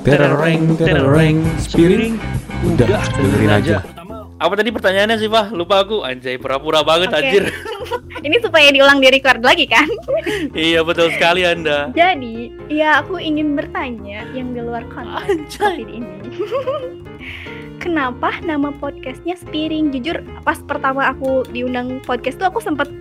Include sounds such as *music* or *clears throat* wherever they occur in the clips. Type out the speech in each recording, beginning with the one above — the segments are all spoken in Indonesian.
Tereng, tereng, spiring. Udah, dengerin aja. Apa tadi pertanyaannya sih, Pak? Lupa aku. Anjay, pura-pura banget Oke. anjir. *laughs* Ini supaya diulang di record lagi kan? *laughs* iya, betul sekali Anda. Jadi, ya aku ingin bertanya yang di luar konteks. COVID ini. *laughs* Kenapa nama podcastnya Spiring? Jujur, pas pertama aku diundang podcast tuh aku sempet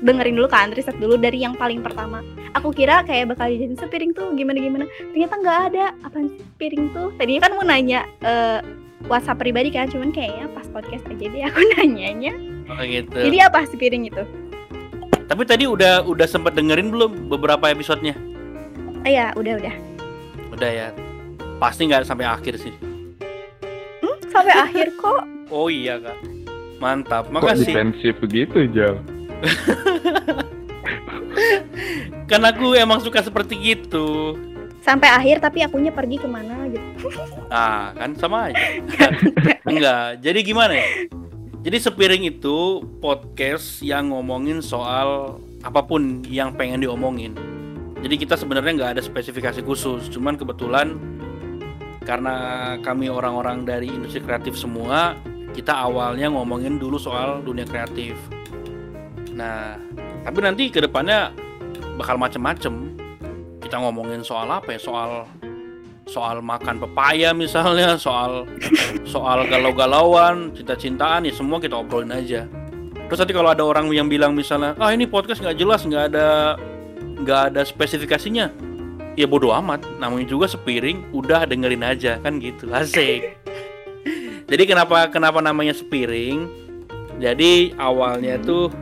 dengerin dulu kan, riset dulu dari yang paling pertama. Aku kira kayak bakal dijadiin Spiring tuh gimana-gimana. Ternyata nggak ada. Apaan sih Spiring tuh? Tadinya kan mau nanya eh, WhatsApp pribadi kan, cuman kayaknya pas podcast aja deh aku *laughs* nanyanya. Oh, gitu. Jadi apa Spiring itu? Tapi tadi udah udah sempat dengerin belum beberapa episodenya? Oh ya, udah udah. Udah ya. Pasti nggak sampai akhir sih. Sampai akhir kok. *laughs* Oh iya, Kak. Mantap. Kok Makasih. defensif begitu, Jal? Kan aku emang suka seperti gitu. Sampai akhir tapi akunya pergi ke mana gitu. Ah, kan sama aja. Enggak. Jadi gimana ya? Jadi sepiring itu podcast yang ngomongin soal apa pun yang pengen diomongin. Jadi kita sebenarnya nggak ada spesifikasi khusus, cuman kebetulan karena kami orang-orang dari industri kreatif semua, kita awalnya ngomongin dulu soal dunia kreatif. Nah, tapi nanti ke depannya bakal macem-macem. Kita ngomongin soal apa ya? Soal soal makan pepaya misalnya, soal soal galau-galauan, cinta-cintaan ya semua kita obrolin aja. Terus nanti kalau ada orang yang bilang misalnya, ah ini podcast nggak jelas, nggak ada nggak ada spesifikasinya, ya bodoh amat. Namanya juga sepiring, udah dengerin aja kan gitu, asik. *laughs* Jadi kenapa kenapa namanya sepiring? Jadi awalnya tuh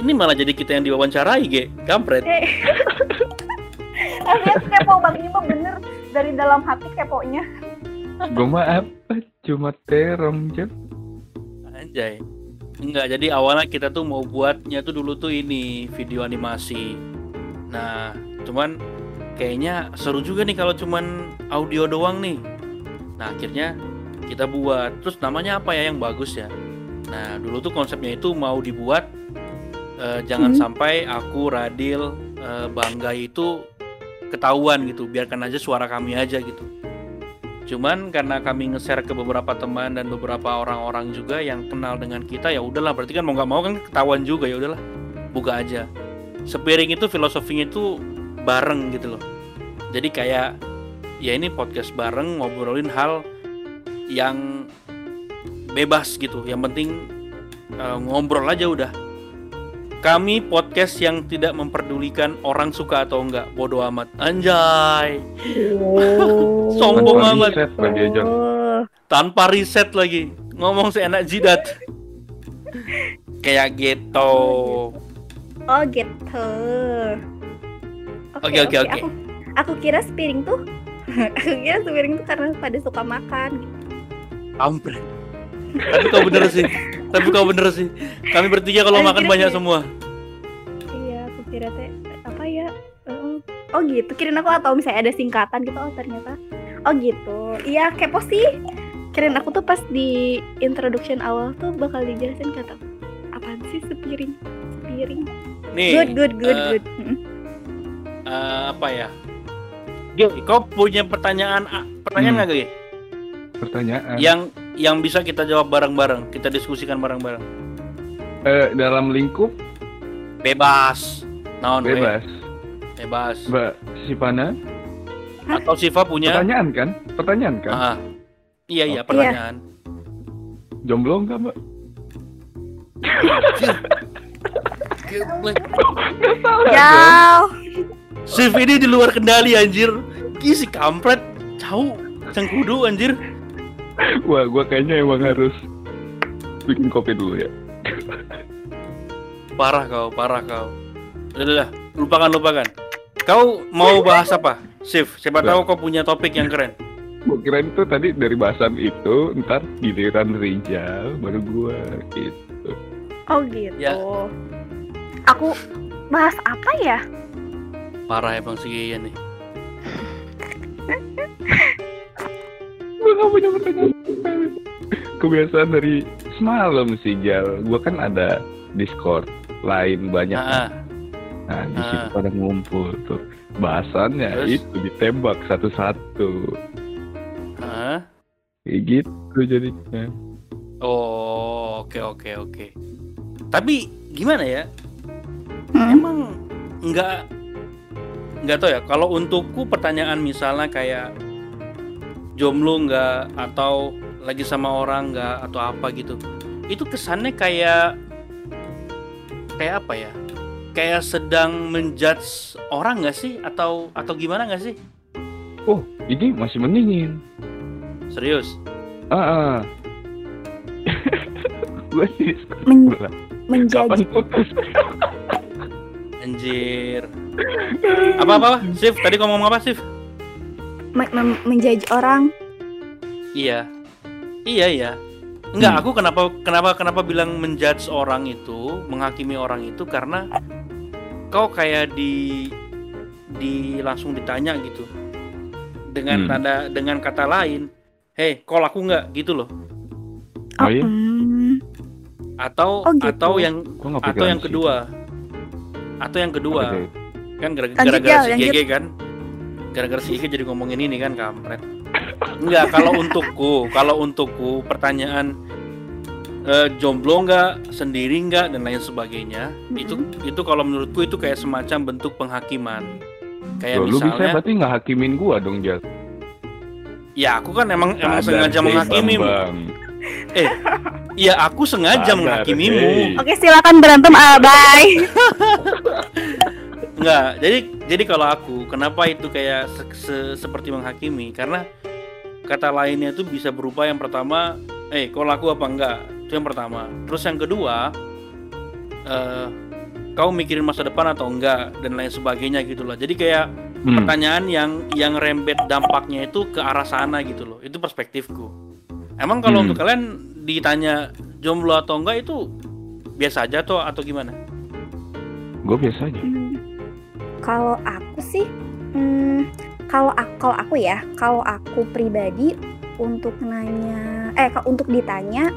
ini malah jadi kita yang diwawancarai, ge, kampret. Eh. *laughs* Akhirnya kepo Bang Imo bener dari dalam hati keponya. Gue mah apa? Cuma terem, Jal. Anjay. Enggak, jadi awalnya kita tuh mau buatnya tuh dulu tuh ini video animasi. Nah, cuman kayaknya seru juga nih kalau cuman audio doang nih. Nah, akhirnya kita buat. Terus namanya apa ya yang bagus ya? Nah, dulu tuh konsepnya itu mau dibuat eh, jangan Hmm. sampai aku Radil eh, bangga itu ketahuan gitu. Biarkan aja suara kami aja gitu. Cuman karena kami nge-share ke beberapa teman dan beberapa orang-orang juga yang kenal dengan kita ya udahlah berarti kan mau nggak mau kan ketahuan juga ya udahlah buka aja. Sepiring itu filosofinya itu bareng gitu loh. Jadi kayak ya ini podcast bareng ngobrolin hal yang bebas gitu. Yang penting eh, ngobrol aja udah. Kami podcast yang tidak memperdulikan orang suka atau enggak, bodoh amat. Anjay. Oh. Sombong Tanpa amat. riset lagi aja. tanpa riset lagi ngomong seenak jidat kayak gitu Oh gitu. Oke, oke, oke. Aku, aku kira spiring tuh *laughs* aku kira spiring tuh karena pada suka makan. kampret tapi kau bener sih tapi kau bener sih kami bertiga kalau makan banyak kira. semua Iya, aku kira teh apa ya? eh, oh gitu. Kirain aku atau misalnya ada singkatan gitu. Oh ternyata. Oh gitu. Iya kepo sih. Kirain aku tuh pas di introduction awal tuh bakal dijelasin kata apaan sih sepiring sepiring. nih Good good good eh, good. Eh, apa ya Gil, kau punya pertanyaan ah, pertanyaan Hmm. nggak Gil? Pertanyaan. yang yang bisa kita jawab bareng-bareng kita diskusikan bareng-bareng Eh, dalam lingkup bebas naon we? bebas. bebas Mbak Sipana, atau Siva punya pertanyaan kan? Pertanyaan kan? Ah, iya iya Oke. pertanyaan Jomblo nggak, Mbak? Jauh. Shift ini di luar kendali anjir. Ih si kampret jauh cengkudu anjir. Wah, gua kayaknya emang harus bikin kopi dulu ya. Parah kau, parah kau. Udah, lupakan lupakan. Kau mau bahas apa? Shift, siapa tahu kau punya topik yang keren. Gua kirain tuh tadi dari bahasan itu, ntar giliran Rijal, baru gua gitu. Oh gitu. Ya. Aku bahas apa ya? Parah ya Bang Sigian nih. *laughs* Gua gak punya pertanyaan. Kebiasaan dari semalam sih, Jal. Gua kan ada Discord lain banyak. Ah, ah. Nah, di situ Ah. pada ngumpul tuh. bahasannya Terus? itu ditembak satu-satu. Hah? Kayak gitu jadinya. Oh, oke oke oke. Tapi gimana ya? Hmm? Emang nggak nggak tahu ya. Kalau untukku pertanyaan misalnya kayak jomblo nggak atau lagi sama orang nggak atau apa gitu, itu kesannya kayak kayak apa ya? Kayak sedang menjudge orang nggak sih? Atau atau gimana nggak sih? Oh, ini masih mendingin. Serius? Ah, ah. gue sih Men- kapan menjadi? Anjir. Apa apa? Sif, tadi kamu ngomong apa, Sif? Men- men- menjudge orang Iya. Iya, iya. Enggak, Hmm. aku kenapa kenapa kenapa bilang menjudge orang itu, menghakimi orang itu karena kau kayak di di langsung ditanya gitu. Dengan Hmm. tanda dengan kata lain, "Hei, kau laku nggak?" gitu loh. Oh iya? hmm, Atau Oh, gitu. atau yang atau yang sih. kedua. Atau yang kedua. Itu? kan gara-gara si. GG kan gara-gara si GG jadi ngomongin ini kan kampret. Enggak kalau untukku kalau untukku pertanyaan eh, jomblo nggak sendiri nggak dan lain sebagainya itu itu kalau menurutku itu kayak semacam bentuk penghakiman. Kayak Loh, lu bisa misalnya berarti nggak hakimin gua dong, Jal. ya aku kan emang emang Sadar sengaja sih, menghakimimu. Bambang. eh ya aku sengaja Sadar, menghakimimu. Oke silakan berantem ah bye *laughs* Enggak, jadi jadi kalau aku kenapa itu kayak se- se- seperti menghakimi karena kata lainnya itu bisa berupa yang pertama, eh kau laku apa enggak? Itu yang pertama. Terus yang kedua, eh kau mikirin masa depan atau enggak dan lain sebagainya gitu loh. Jadi kayak Hmm. pertanyaan yang yang rembet dampaknya itu ke arah sana gitu loh. Itu perspektifku. Emang kalau Hmm. untuk kalian ditanya jomblo atau enggak itu biasa aja tuh atau gimana? Gue biasa aja. Kalau aku sih hmm, kalau aku kalau aku ya kalau aku pribadi untuk nanya eh untuk ditanya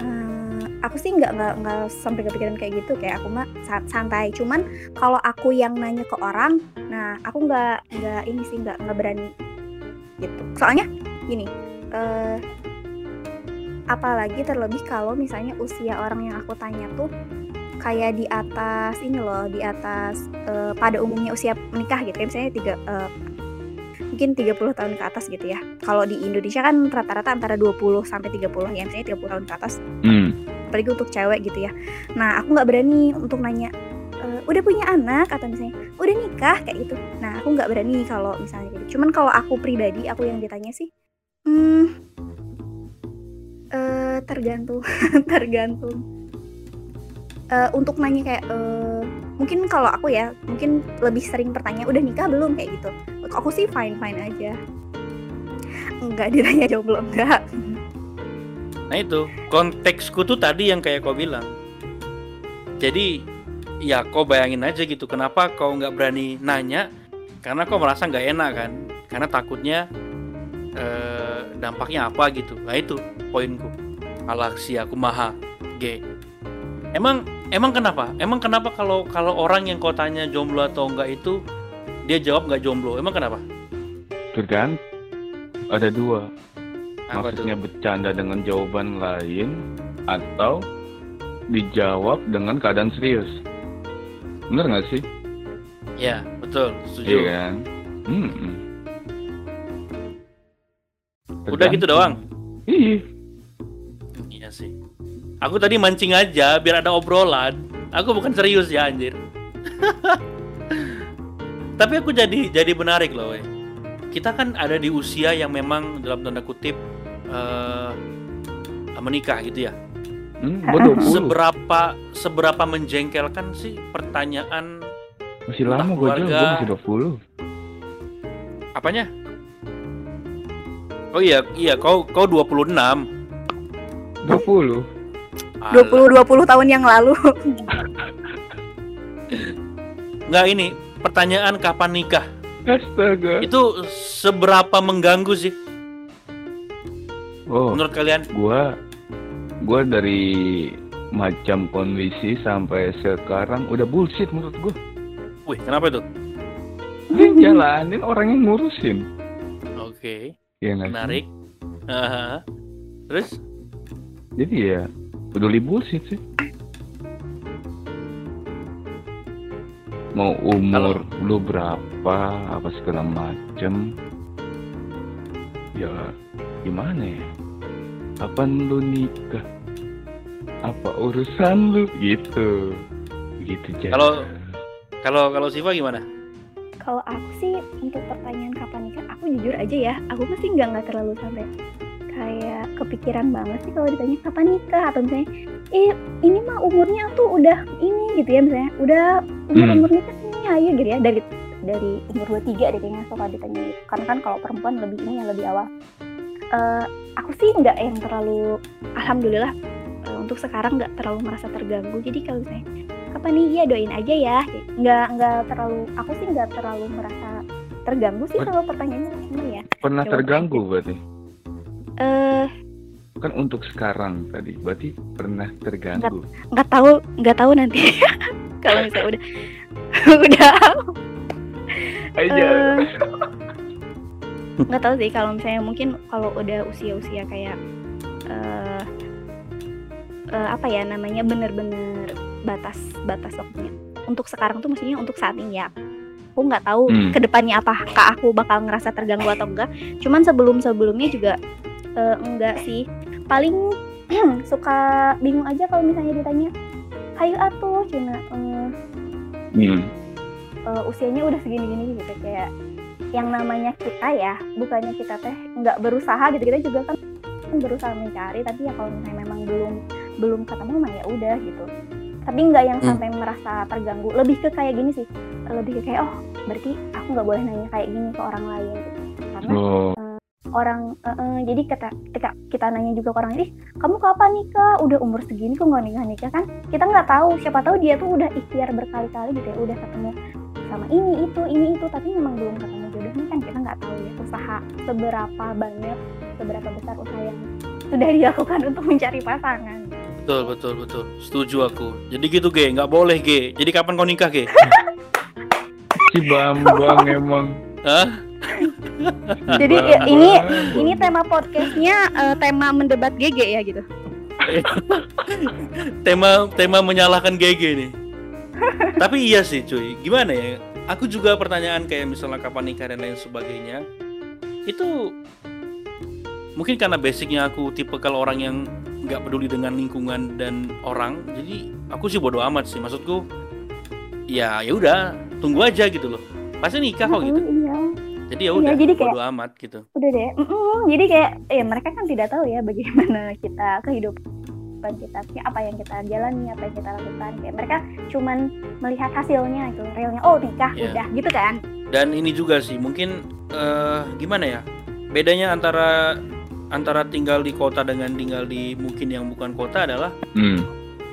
eh, aku sih nggak nggak nggak sampai kepikiran kayak gitu. Kayak aku mah sa- santai. Cuman kalau aku yang nanya ke orang nah aku nggak nggak ini sih nggak nggak berani. Gitu. Soalnya gini eh apalagi terlebih kalau misalnya usia orang yang aku tanya tuh kayak di atas ini loh di atas eh, pada umumnya usia menikah gitu kan misalnya tiga eh, mungkin 30 tahun ke atas gitu ya. Kalau di Indonesia kan rata-rata antara 20 sampai 30 ya misalnya 30 tahun ke atas. Hmm. apalagi untuk cewek gitu ya. Nah aku nggak berani untuk nanya "Eh, udah punya anak? Atau misalnya udah nikah? Kayak gitu. Nah aku nggak berani kalau misalnya gitu. Cuman kalau aku pribadi aku yang ditanya sih hmm eh, tergantung *laughs* tergantung Eh, untuk nanya kayak eh, mungkin kalau aku ya mungkin lebih sering pertanyaan udah nikah belum kayak gitu aku sih fine fine aja enggak *laughs* ditanya jomblo enggak Nah itu konteksku tuh tadi yang kayak kau bilang. Jadi ya kau bayangin aja gitu kenapa kau nggak berani nanya karena kau merasa nggak enak kan karena takutnya eh, dampaknya apa gitu. Nah itu poinku. Alaksi aku maha G. Emang emang kenapa? Emang kenapa kalau kalau orang yang kau tanya jomblo atau enggak itu dia jawab nggak jomblo? Emang kenapa? Tergantung. Ada dua. Apa? Maksudnya bercanda dengan jawaban lain atau dijawab dengan keadaan serius. Bener nggak sih? Ya betul, setuju. Iya kan? Hmm. Udah gitu doang? Iya. Iya sih. Aku tadi mancing aja biar ada obrolan. Aku bukan serius ya anjir. *laughs* Tapi aku jadi jadi menarik loh, weh. Kita kan ada di usia yang memang dalam tanda kutip eh menikah gitu ya. Hmm, 20. *laughs* Seberapa seberapa menjengkelkan sih pertanyaan Masih lama gue keluarga. gue masih 20. apanya? Oh iya, iya kau kau 26. 20. Alah. 20 20 tahun yang lalu *laughs* Nggak ini pertanyaan kapan nikah? Astaga. Itu seberapa mengganggu sih Oh, menurut kalian? gua gua dari macam kondisi sampai sekarang udah bullshit menurut gua. Wih, kenapa itu? Yang jalanin orang yang ngurusin. Oke, Ya nggak sih? menarik. Haha. Terus Jadi ya peduli bullshit sih. Mau umur lu berapa, apa segala macem. Ya gimana ya? Kapan lu nikah? Apa urusan lu gitu? Gitu aja. Kalau- kalau kalau Siva gimana? Kalau aku sih untuk pertanyaan kapan nikah, aku jujur aja ya, aku masih nggak nggak terlalu sampai kepikiran banget sih kalau ditanya kapan nikah atau misalnya, eh ini mah umurnya tuh udah ini gitu ya misalnya, udah umur Hmm. umur nikah ini ayo gitu ya dari dari umur 23 deh kayaknya suka ditanya gitu. karena kan kalau perempuan lebih ini ya lebih awal. Eh, aku sih nggak yang terlalu, alhamdulillah eh, untuk sekarang nggak terlalu merasa terganggu. Jadi kalau misalnya kapan nih ya doain aja ya nggak nggak terlalu aku sih nggak terlalu merasa terganggu sih kalau pertanyaannya gimana ya pernah Jawab terganggu berarti? eh Kan untuk sekarang tadi, berarti pernah terganggu. nggak tahu nggak tahu nanti *laughs* kalau misalnya udah *laughs* udah Aja. Eh, nggak tahu sih kalau misalnya mungkin kalau udah usia-usia kayak eh eh, apa ya namanya bener-bener batas batas waktunya untuk sekarang tuh maksudnya untuk saat ini ya aku nggak tahu Hmm. ke depannya apakah aku bakal ngerasa terganggu atau enggak cuman sebelum sebelumnya juga eh, enggak sih paling *clears throat* suka bingung aja kalau misalnya ditanya ayo atuh cina eh, Hmm. eh, usianya udah segini-gini gitu kayak yang namanya kita ya bukannya kita teh nggak berusaha gitu kita juga kan berusaha mencari tapi ya kalau misalnya memang belum belum ketemu mah ya udah gitu tapi nggak yang Hmm. sampai merasa terganggu lebih ke kayak gini sih lebih ke kayak oh berarti aku nggak boleh nanya kayak gini ke orang lain gitu. karena Oh, orang eh, eh, jadi kata ketika kita nanya juga ke orang lain, "Ih, kamu kapan nikah udah umur segini kok nggak nikah nikah kan kita nggak tahu siapa tahu dia tuh udah ikhtiar berkali-kali gitu ya udah ketemu sama ini itu ini itu tapi memang belum ketemu jodohnya kan kita nggak tahu ya usaha seberapa banyak seberapa besar usaha yang sudah dilakukan untuk mencari pasangan Betul betul betul. Setuju aku. Jadi gitu Ge, nggak boleh Ge. Jadi kapan kau nikah Ge? *laughs* si Bambang *laughs* emang. Hah? *laughs* Jadi, ya, ini- ini tema podcastnya eh, tema mendebat GG ya gitu *laughs* tema tema menyalahkan GG nih. *laughs* Tapi iya sih cuy, gimana ya? Aku juga pertanyaan kayak misalnya kapan nikah dan lain sebagainya. Itu mungkin karena basicnya aku tipe kalau orang yang nggak peduli dengan lingkungan dan orang, jadi aku sih bodoh amat sih. Maksudku, ya ya udah, tunggu aja gitu loh. Pasti nikah kok gitu. Iya Jadi ya udah, jadi kayak- amat gitu. udah deh Mm-mm. jadi kayak ya mereka kan tidak tahu ya bagaimana *laughs* kita kehidupan kita apa yang kita jalani apa yang kita lakukan kayak mereka cuman melihat hasilnya itu realnya oh nikah Iya. udah gitu kan dan ini juga sih mungkin eh, gimana ya bedanya antara antara tinggal di kota dengan tinggal di mungkin yang bukan kota adalah Hmm.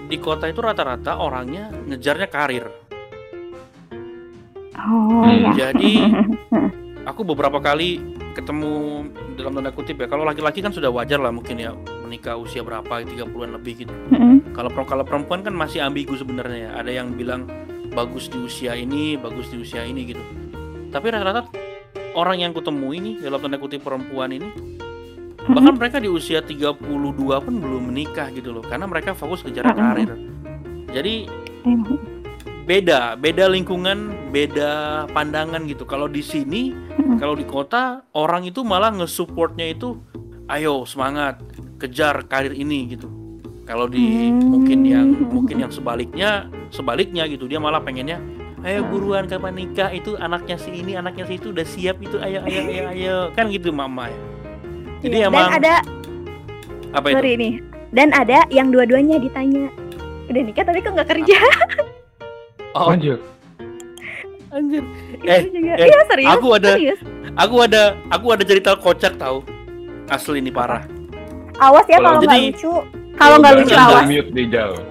di kota itu rata-rata orangnya ngejarnya karir oh Hmm. jadi *laughs* aku beberapa kali ketemu dalam tanda kutip ya kalau laki-laki kan sudah wajar lah mungkin ya menikah usia berapa 30-an lebih gitu. Kalau per- kalau perempuan kan masih ambigu sebenarnya ya. ada yang bilang bagus di usia ini bagus di usia ini gitu. Tapi rata-rata orang yang kutemu ini dalam tanda kutip perempuan ini bahkan mereka di usia 32 pun belum menikah gitu loh karena mereka fokus kejar Mm-mm. karir. Jadi beda beda lingkungan beda pandangan gitu. Kalau di sini Mm-mm. kalau di kota orang itu malah nge-supportnya itu ayo semangat kejar karir ini gitu. Kalau di Hmm. mungkin yang mungkin yang sebaliknya sebaliknya gitu dia malah pengennya ayo buruan kapan nikah? Itu anaknya si ini anaknya si itu udah siap itu ayo ayo ayo ayo. Kan gitu mama ya jadi Iya, emang dan ada apa itu? Sorry nih. Dan ada yang dua-duanya ditanya udah nikah tapi kok nggak kerja oh. Anjir. anjir Eh, juga eh, iya serius aku ada- serius. aku ada aku ada cerita kocak tahu asli ini parah. Awas ya Kalau kalau nggak lucu. Kalau nggak lucu Jangan awas. mute di jauh.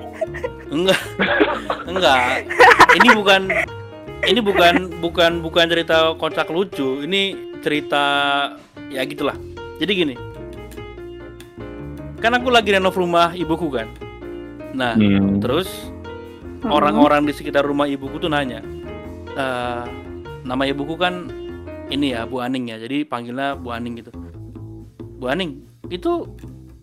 enggak. Enggak. Ini bukan ini bukan bukan bukan cerita kocak lucu. Ini cerita ya gitulah. Jadi gini. Kan aku lagi renov rumah ibuku kan. Nah Hmm. terus Hmm. orang-orang di sekitar rumah ibuku tuh nanya "Eh, nama ibuku kan ini ya Bu Aning ya jadi panggilnya Bu Aning gitu. Bu Aning itu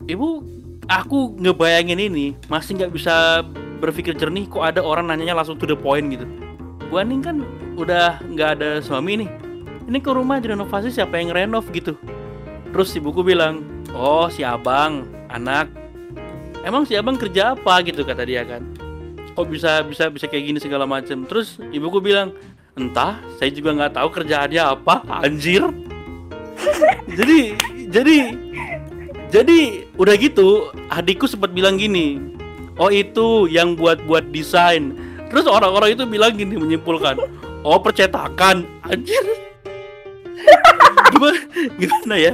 ibu aku ngebayangin ini masih nggak bisa berpikir jernih kok ada orang nanyanya langsung to the point gitu. Bu Aning kan udah nggak ada suami nih ini ke rumah direnovasi siapa yang renov gitu. Terus ibuku bilang oh si abang anak. Emang si abang kerja apa? gitu kata dia kan kok bisa bisa bisa kayak gini segala macam terus ibuku bilang entah saya juga nggak tahu kerjaannya apa anjir. *laughs* Jadi jadi jadi udah gitu adikku sempat bilang gini oh itu yang buat buat desain. Terus orang-orang itu bilang gini menyimpulkan oh percetakan. Anjir. *laughs* Gimana gimana ya?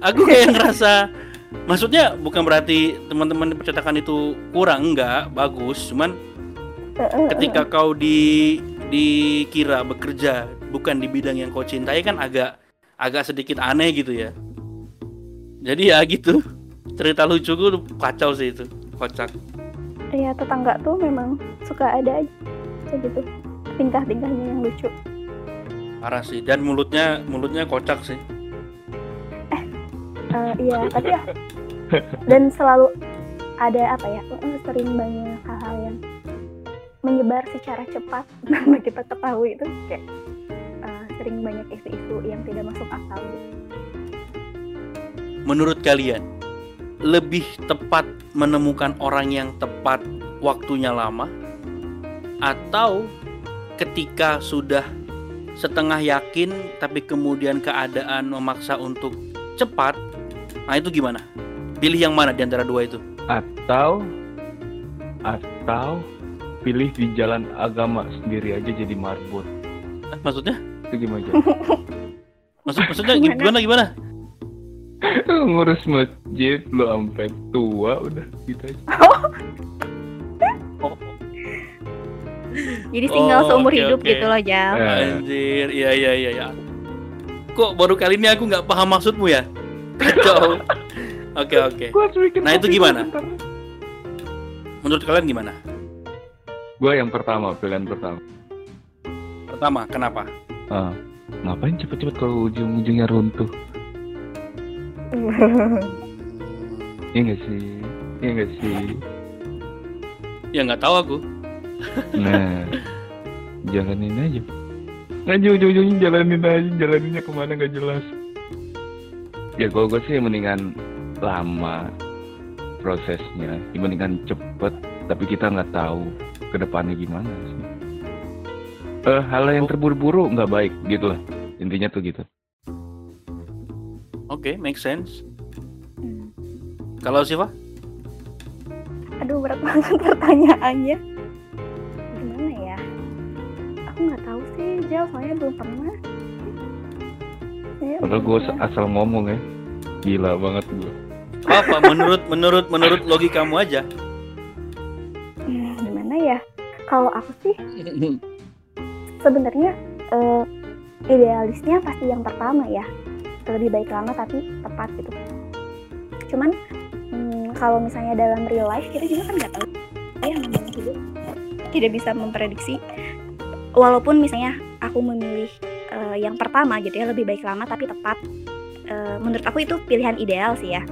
Aku kayak ngerasa maksudnya bukan berarti teman-teman percetakan itu kurang enggak bagus cuman ketika kau di dikira bekerja bukan di bidang yang kau cintai kan agak agak sedikit aneh gitu ya. Jadi ya gitu. Cerita lucuku kacau sih itu kocak. Iya tetangga tuh memang suka ada aja gitu. Tingkah-tingkahnya yang lucu. parah sih. Dan mulutnya mulutnya kocak sih. Eh, iya tapi ya. Dan selalu ada apa ya? Sering banyak menyebar secara cepat *laughs* tanpa kita ketahui itu kayak eh, sering banyak isu-isu yang tidak masuk akal. gitu. menurut kalian lebih tepat menemukan orang yang tepat waktunya lama atau ketika sudah setengah yakin tapi kemudian keadaan memaksa untuk cepat nah itu gimana pilih yang mana di antara dua itu atau atau pilih di jalan agama sendiri aja jadi marbot Eh, maksudnya itu gimana aja *laughs* maksud maksudnya Gimana? gimana gimana *laughs* ngurus masjid lo sampai tua udah gitu aja oh, Jadi single Oh, seumur oke, hidup oke. gitu loh Jal. Eh. anjir iya iya iya ya kok baru kali ini aku nggak paham maksudmu ya *laughs* kacau oke oke Nah, itu gimana? bentar. menurut kalian gimana gua yang pertama pilihan pertama pertama kenapa Ah, ngapain cepet-cepet kalau ujung-ujungnya runtuh *laughs* Iya gak sih? Iya gak sih? ya nggak tahu aku Nah, jalanin aja. Aja ujung-ujungnya jalanin aja, jalaninnya ke mana gak jelas. Ya kalau gue sih mendingan lama prosesnya, dibandingkan cepet, tapi kita nggak tahu ke depannya gimana sih. Eh, hal yang terburu-buru nggak baik gitu lah. Intinya tuh gitu. oke make sense Hmm. kalau Siva Aduh berat banget pertanyaannya. Gimana ya? Aku nggak tahu sih Jal, soalnya belum pernah. Saya Padahal gue pernah. asal ngomong ya. Gila banget gue. apa menurut menurut menurut logikamu aja? Kalau aku sih sebenarnya eh, idealisnya pasti yang pertama ya. Lebih baik lama tapi tepat gitu. Cuman hmm, kalau misalnya dalam real life kita juga kan nggak tahu ya namanya hidup tidak bisa memprediksi. Walaupun misalnya aku memilih eh, yang pertama gitu ya lebih baik lama tapi tepat eh, menurut aku itu pilihan ideal sih ya.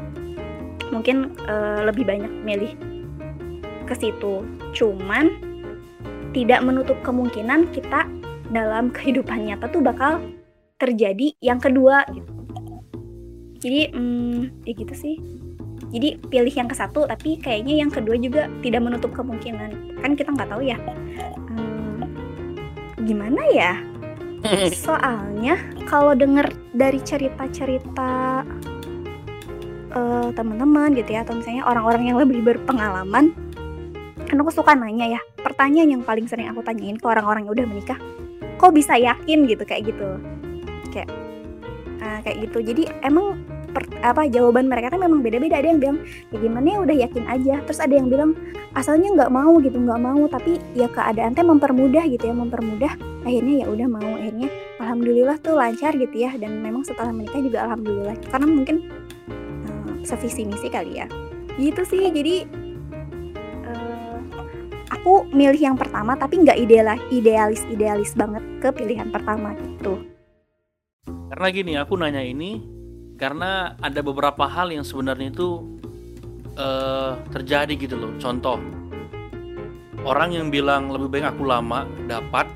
Mungkin eh, lebih banyak milih ke situ. Cuman tidak menutup kemungkinan kita dalam kehidupan nyata tuh bakal terjadi yang kedua gitu. Jadi hmm, ya gitu sih. Jadi pilih yang ke satu tapi kayaknya yang kedua juga tidak menutup kemungkinan. Kan kita nggak tahu ya. Hmm, gimana ya? *laughs* Soalnya kalau denger dari cerita-cerita eh, teman-teman gitu ya atau misalnya orang-orang yang lebih berpengalaman kan aku suka nanya ya pertanyaan yang paling sering aku tanyain ke orang-orang yang udah menikah kok bisa yakin? gitu kayak gitu. Kayak ah, kayak gitu. Jadi emang per- apa jawaban mereka tuh memang beda-beda. Ada yang bilang ya gimana ya udah yakin aja. Terus ada yang bilang asalnya nggak mau gitu nggak mau. Tapi ya keadaan teh mempermudah gitu ya mempermudah. Akhirnya ya udah mau. Akhirnya alhamdulillah tuh lancar gitu ya. Dan memang setelah menikah juga alhamdulillah. Karena mungkin eh, sevisi misi kali ya. Gitu sih. Jadi aku milih yang pertama tapi nggak idealis idealis idealis banget ke pilihan pertama gitu Karena gini, aku nanya ini karena ada beberapa hal yang sebenarnya itu eh, terjadi gitu loh. Contoh, orang yang bilang lebih baik aku lama dapat,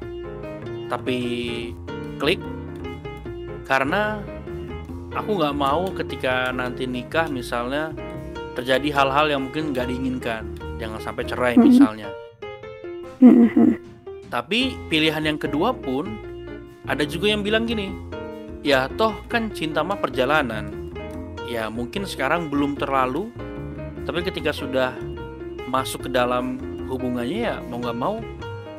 tapi klik karena aku nggak mau ketika nanti nikah misalnya terjadi hal-hal yang mungkin nggak diinginkan, jangan sampai cerai Mhm. misalnya. Hmm, Tapi pilihan yang kedua pun ada juga yang bilang gini, ya toh kan cinta mah perjalanan. Ya mungkin sekarang belum terlalu, tapi ketika sudah masuk ke dalam hubungannya ya mau nggak mau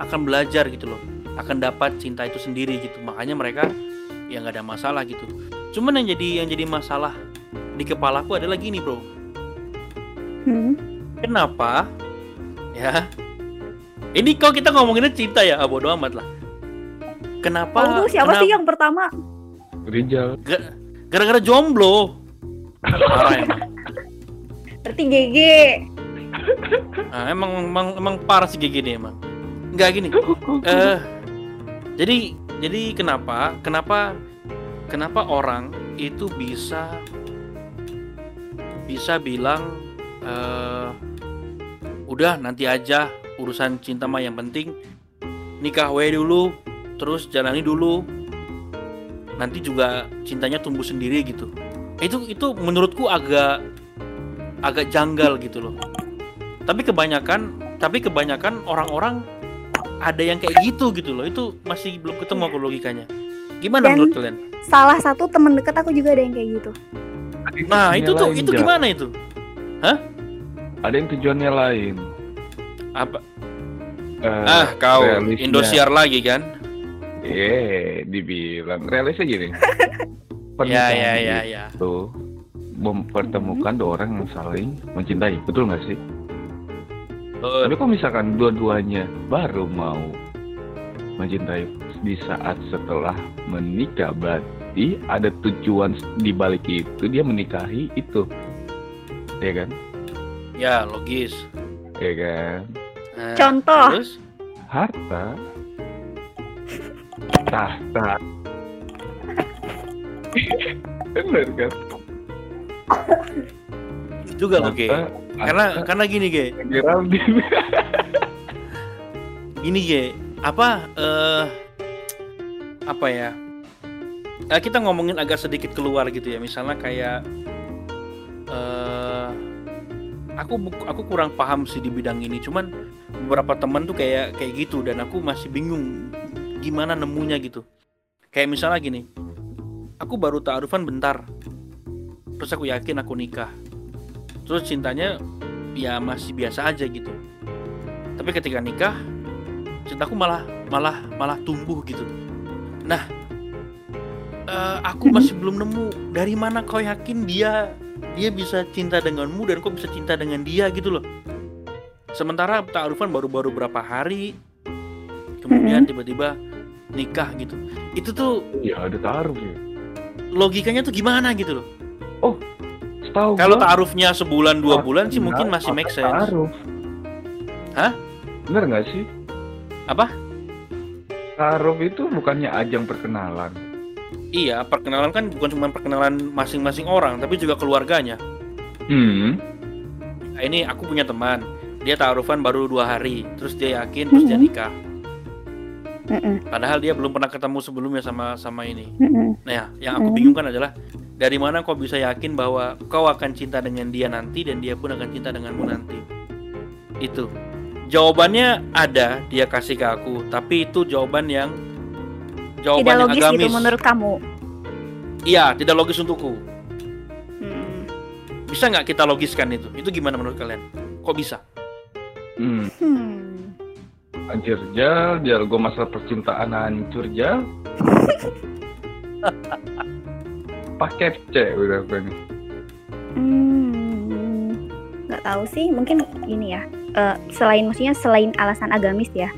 akan belajar gitu loh, akan dapat cinta itu sendiri gitu. Makanya mereka ya nggak ada masalah gitu. Cuman yang jadi yang jadi masalah di kepalaku adalah gini bro, Hmm. Kenapa? Ya. Ini kok kita ngomonginnya cinta ya, ah, bodo amat lah. Kenapa? Oh, itu siapa kenapa- sih yang pertama? Rijal. Gara-gara jomblo. Parah emang. Berarti GG. Nah, emang, emang emang parah sih kayak gini emang. Enggak gini. Eh jadi jadi kenapa? Kenapa kenapa orang itu bisa bisa bilang eh udah nanti aja urusan cinta mah yang penting. Nikah we dulu terus jalani dulu. Nanti juga cintanya tumbuh sendiri gitu. Itu itu menurutku agak agak janggal gitu loh. Tapi kebanyakan tapi kebanyakan orang-orang ada yang kayak gitu gitu loh. Itu masih belum ketemu aku logikanya. Gimana Dan- menurut kalian? Salah satu temen deket aku juga ada yang kayak gitu. nah itu tuh itu gimana itu? Ada yang tujuannya lain. apa Eh, ah kau realisnya- Indosiar lagi kan Eh, dibilang realisnya gini. *laughs* ya Pernikahan ya ya ya itu mempertemukan dua orang yang saling mencintai, betul nggak sih? Betul. Tapi kok misalkan dua-duanya baru mau mencintai di saat setelah menikah, berarti ada tujuan di balik itu dia menikahi itu, ya kan? ya logis Ya kan? Nah, Contoh. terus? Harta, tahta, bener kan? juga loh Ge. Karena karena gini Ge. Gini Ge. Apa eh apa ya? Eh, kita ngomongin agak sedikit keluar gitu ya. Misalnya kayak aku aku kurang paham sih di bidang ini. Cuman beberapa teman tuh kayak kayak gitu dan aku masih bingung gimana nemunya gitu. Kayak misalnya gini aku baru ta'arufan bentar terus aku yakin aku nikah. Terus cintanya ya masih biasa aja gitu. Tapi ketika nikah cintaku malah malah malah tumbuh gitu. Nah eh, aku masih belum nemu dari mana kau yakin dia dia bisa cinta denganmu dan kau bisa cinta dengan dia gitu loh sementara ta'arufan baru-baru berapa hari kemudian tiba-tiba nikah gitu itu tuh ya ada taruh ya. logikanya tuh gimana gitu loh Setahu kalau ta'arufnya sebulan dua bulan sih Enggak, mungkin masih make sense Taruh. Hah? Bener nggak sih? Apa? Taruh itu bukannya ajang perkenalan. Iya perkenalan kan bukan cuma perkenalan masing-masing orang tapi juga keluarganya. Hmm. Nah, ini aku punya teman. Dia ta'arufan baru dua hari terus dia yakin terus dia Mhm. nikah. Mm-mm, padahal dia belum pernah ketemu sebelumnya sama sama ini. Mm-mm. nah yang aku bingungkan adalah dari mana kau bisa yakin bahwa kau akan cinta dengan dia nanti dan dia pun akan cinta denganmu nanti? Itu. Jawabannya ada dia kasih ke aku. Tapi itu jawaban yang jawaban Tidak yang logis agamis gitu menurut kamu. iya tidak logis untukku Hmm. bisa nggak kita logiskan itu itu gimana menurut kalian kok bisa Hmm. Hmm. Anjir jal, jal gue masalah percintaan hancur jal. *laughs* Paket C udah gue nih. Hmm, nggak tahu sih. Mungkin ini ya. eh, selain maksudnya selain alasan agamis ya.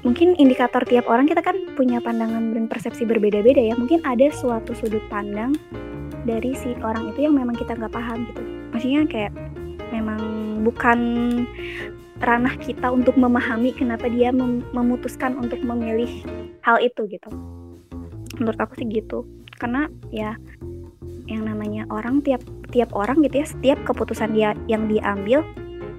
Mungkin indikator tiap orang kita kan punya pandangan dan persepsi berbeda-beda ya. Mungkin ada suatu sudut pandang dari si orang itu yang memang kita nggak paham gitu. Maksudnya kayak memang bukan ranah kita untuk memahami kenapa dia mem- memutuskan untuk memilih hal itu gitu menurut aku sih gitu karena ya yang namanya orang tiap tiap orang gitu ya setiap keputusan dia yang diambil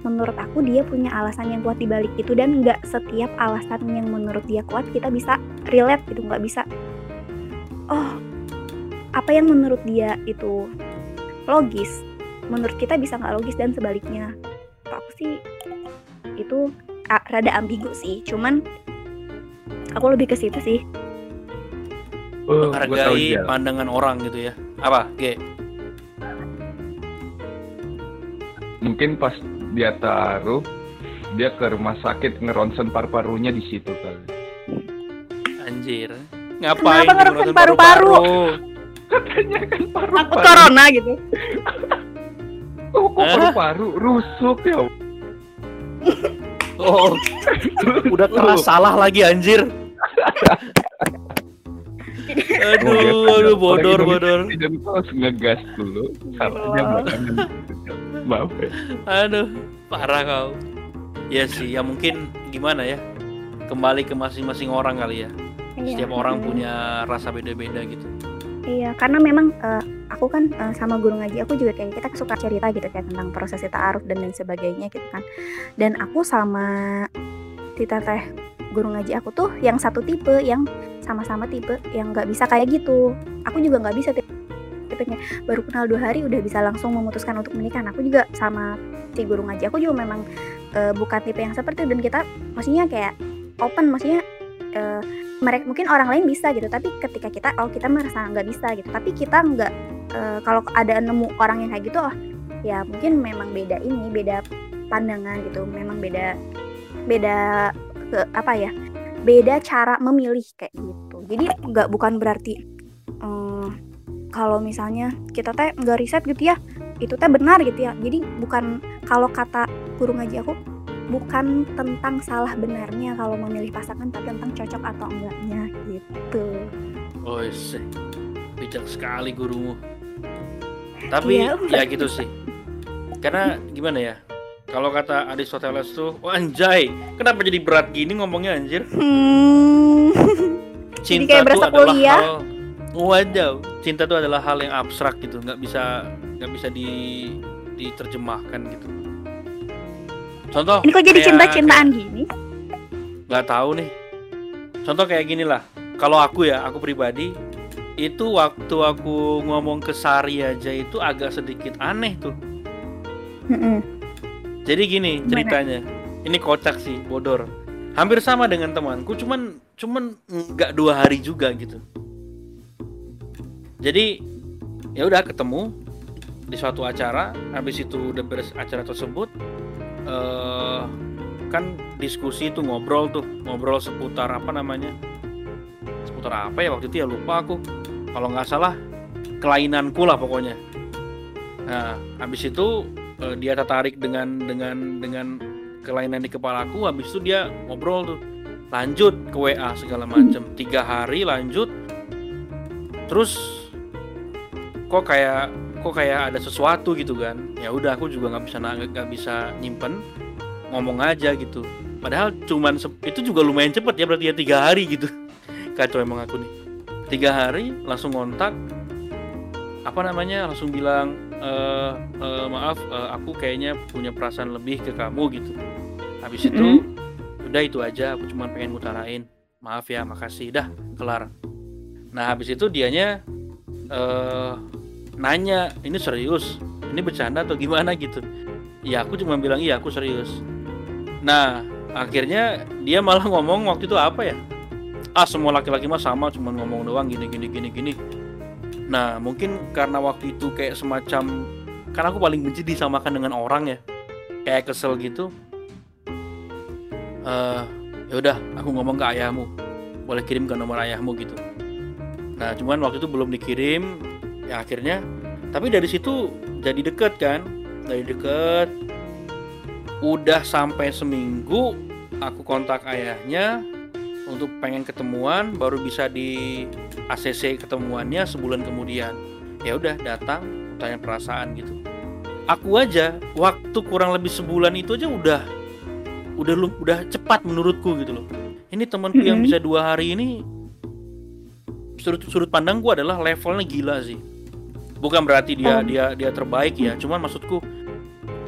menurut aku dia punya alasan yang kuat di balik itu dan nggak setiap alasan yang menurut dia kuat kita bisa relate gitu nggak bisa oh apa yang menurut dia itu logis menurut kita bisa nggak logis dan sebaliknya Menurut aku sih itu rada ambigu sih cuman aku lebih ke situ sih Oh, gua tahu Hargai Jal. pandangan orang gitu ya. Apa? G. Mungkin pas dia taruh, dia ke rumah sakit ngeronsen paru-parunya di situ kali. Anjir. Ngapain Kenapa ngeronsen paru-paru? Katanya kan paru-paru. takut corona gitu *laughs* Oh, kok paru-paru rusuk ya? Oh, *laughs* udah keras salah lagi anjir. *laughs* aduh, aduh bodor bodor. Jadi tuh harus ngegas dulu, salahnya belakangan. Maaf ya. Aduh, parah kau. Ya sih, ya mungkin gimana ya? Kembali ke masing-masing orang kali ya. Iya. Setiap orang Mm. punya rasa beda-beda gitu. Iya, karena memang eh, aku kan eh, sama guru ngaji aku juga kayak kita suka cerita gitu kayak tentang proses ta'aruf dan lain sebagainya gitu kan. Dan aku sama Tita Teh guru ngaji aku tuh yang satu tipe yang sama-sama tipe yang nggak bisa kayak gitu. Aku juga nggak bisa tipe tipenya baru kenal dua hari udah bisa langsung memutuskan untuk menikah. Aku juga sama si guru ngaji aku juga memang eh, bukan tipe yang seperti itu. Dan kita maksudnya kayak open maksudnya eh, mereka mungkin orang lain bisa gitu. Tapi ketika kita oh kita merasa nggak bisa gitu. Tapi kita nggak eh, kalau ada nemu orang yang kayak gitu oh ya mungkin memang beda ini beda pandangan gitu. Memang beda beda ke apa ya beda cara memilih kayak gitu. Jadi nggak bukan berarti eh, kalau misalnya kita teh nggak riset gitu ya itu teh benar gitu ya jadi bukan kalau kata guru ngaji aku bukan tentang salah benarnya kalau memilih pasangan tapi tentang cocok atau enggaknya gitu Oh, sih. bijak sekali gurumu. Tapi Iya, ya gitu sih. Karena gimana ya? Kalau kata Aristoteles tuh, oh, anjay, kenapa jadi berat gini ngomongnya anjir? hmm. *laughs* Cinta kayak tuh berasa adalah kuliah. hal Waduh, cinta itu adalah hal yang abstrak gitu, nggak bisa nggak bisa di diterjemahkan gitu. Contoh ini kok jadi cinta-cintaan gini? Nggak tahu nih. Contoh kayak gini lah. Kalau aku ya aku pribadi itu waktu aku ngomong ke Sari aja itu agak sedikit aneh tuh. Mm-mm. jadi gini ceritanya. Ini kocak sih bodor. Hampir sama dengan temanku cuman cuman nggak dua hari juga gitu jadi ya udah ketemu di suatu acara. Habis itu udah beres acara tersebut eh kan diskusi tuh ngobrol tuh ngobrol seputar apa namanya? Seputar apa ya waktu itu ya? Lupa aku. Kalau nggak salah kelainanku lah pokoknya. Nah habis itu eh, dia tertarik dengan dengan dengan kelainan di kepalaku. Habis itu dia ngobrol tuh lanjut ke WA segala macam *clears throat* tiga hari lanjut terus kok kayak kok kayak ada sesuatu gitu kan. Ya udah aku juga nggak bisa nggak bisa nyimpen ngomong aja gitu. Padahal cuman itu juga lumayan cepet ya berarti ya tiga hari gitu. *laughs* Kacau emang aku nih. Tiga hari langsung ngontak. Apa namanya langsung bilang eh eh, maaf eh, aku kayaknya punya perasaan lebih ke kamu gitu. Habis itu udah itu aja aku cuma pengen ngutarain maaf ya makasih dah kelar. Nah habis itu dianya eh nanya ini serius? Ini bercanda atau gimana? Gitu. Ya aku cuma bilang iya aku serius. Nah akhirnya dia malah ngomong waktu itu apa ya? Ah semua laki-laki mah sama cuma ngomong doang gini gini gini gini. Nah mungkin karena waktu itu kayak semacam karena aku paling benci disamakan dengan orang ya kayak kesel gitu. Eh ya udah aku ngomong ke ayahmu boleh kirim ke nomor ayahmu gitu nah cuman waktu itu belum dikirim ya akhirnya tapi dari situ jadi deket kan dari deket. Udah sampai seminggu aku kontak ayahnya untuk pengen ketemuan baru bisa di ACC ketemuannya sebulan kemudian. Ya udah datang tanya perasaan gitu. Aku aja waktu kurang lebih sebulan itu aja udah udah udah cepat menurutku gitu loh. Ini temanku yang bisa dua hari ini sudut sudut pandang gua adalah levelnya gila sih bukan berarti dia Oh. dia dia terbaik ya cuman maksudku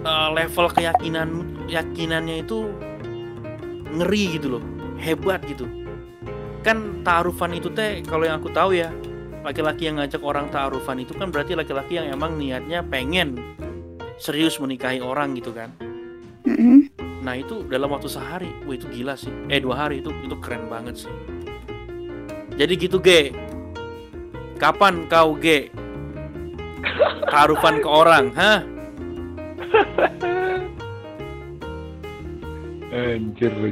eh, level keyakinan yakinannya itu ngeri gitu loh hebat gitu kan taarufan itu teh kalau yang aku tahu ya laki-laki yang ngajak orang taarufan itu kan berarti laki-laki yang emang niatnya pengen serius menikahi orang gitu kan Mm-mm. Nah itu dalam waktu sehari, wah itu gila sih. Eh dua hari itu itu keren banget sih. Jadi gitu G. Kapan kau G? Taruhan ke orang, hah? Anjir lu.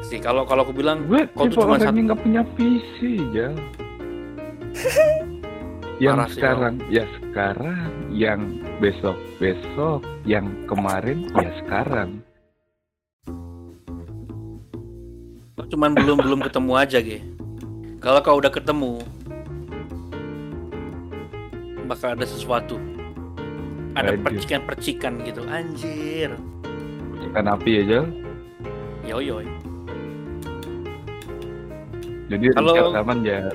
Sih kalau kalau aku bilang Gue kau tuh cuma satu. nggak punya visi *laughs* Jal. yang Parah sih, sekarang, ya sekarang, yang besok besok, yang kemarin, ya sekarang. Cuman belum belum ketemu aja G. Kalau kau udah ketemu, bakal ada sesuatu. Ada percikan-percikan gitu. Anjir. Ikan api ya Jal. Yoyoy. Jadi Kalau- aman Jal.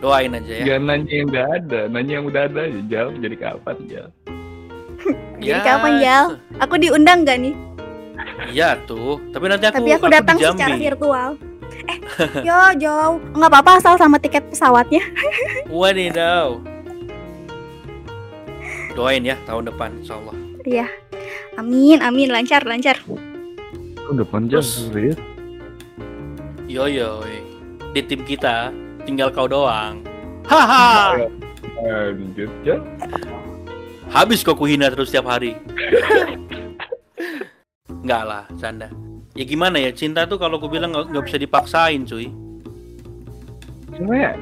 Doain aja ya. Jangan nanya yang udah ada, nanya yang udah ada aja Jal. Jadi kapan Jal? Jadi kapan, Jal? Aku diundang gak nih? Iya tuh. Tapi nanti aku Tapi aku datang di secara virtual. Eh, *laughs* yo jauh. Nggak apa-apa asal sama tiket pesawatnya. *laughs* Wadidaw. Doain ya tahun depan insya Allah. Iya. Amin, amin lancar, lancar. Tahun depan Terus- serius. Yo yo. Di tim kita tinggal kau doang. Haha. Anjir Jal. Habis kau kuhina terus setiap hari. *laughs* Enggak lah, canda. Ya gimana ya, cinta tuh kalau aku bilang nggak bisa dipaksain, cuy. Sebenarnya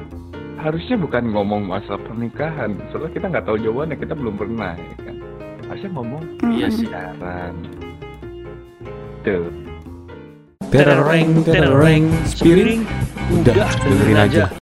harusnya bukan ngomong masalah pernikahan. Soalnya kita nggak tahu jawabannya, kita belum pernah ya kan. Harusnya ngomong Iya Mm-mm. sih. pacaran. Tuh. Terereng, terereng, spiring, udah dengerin aja.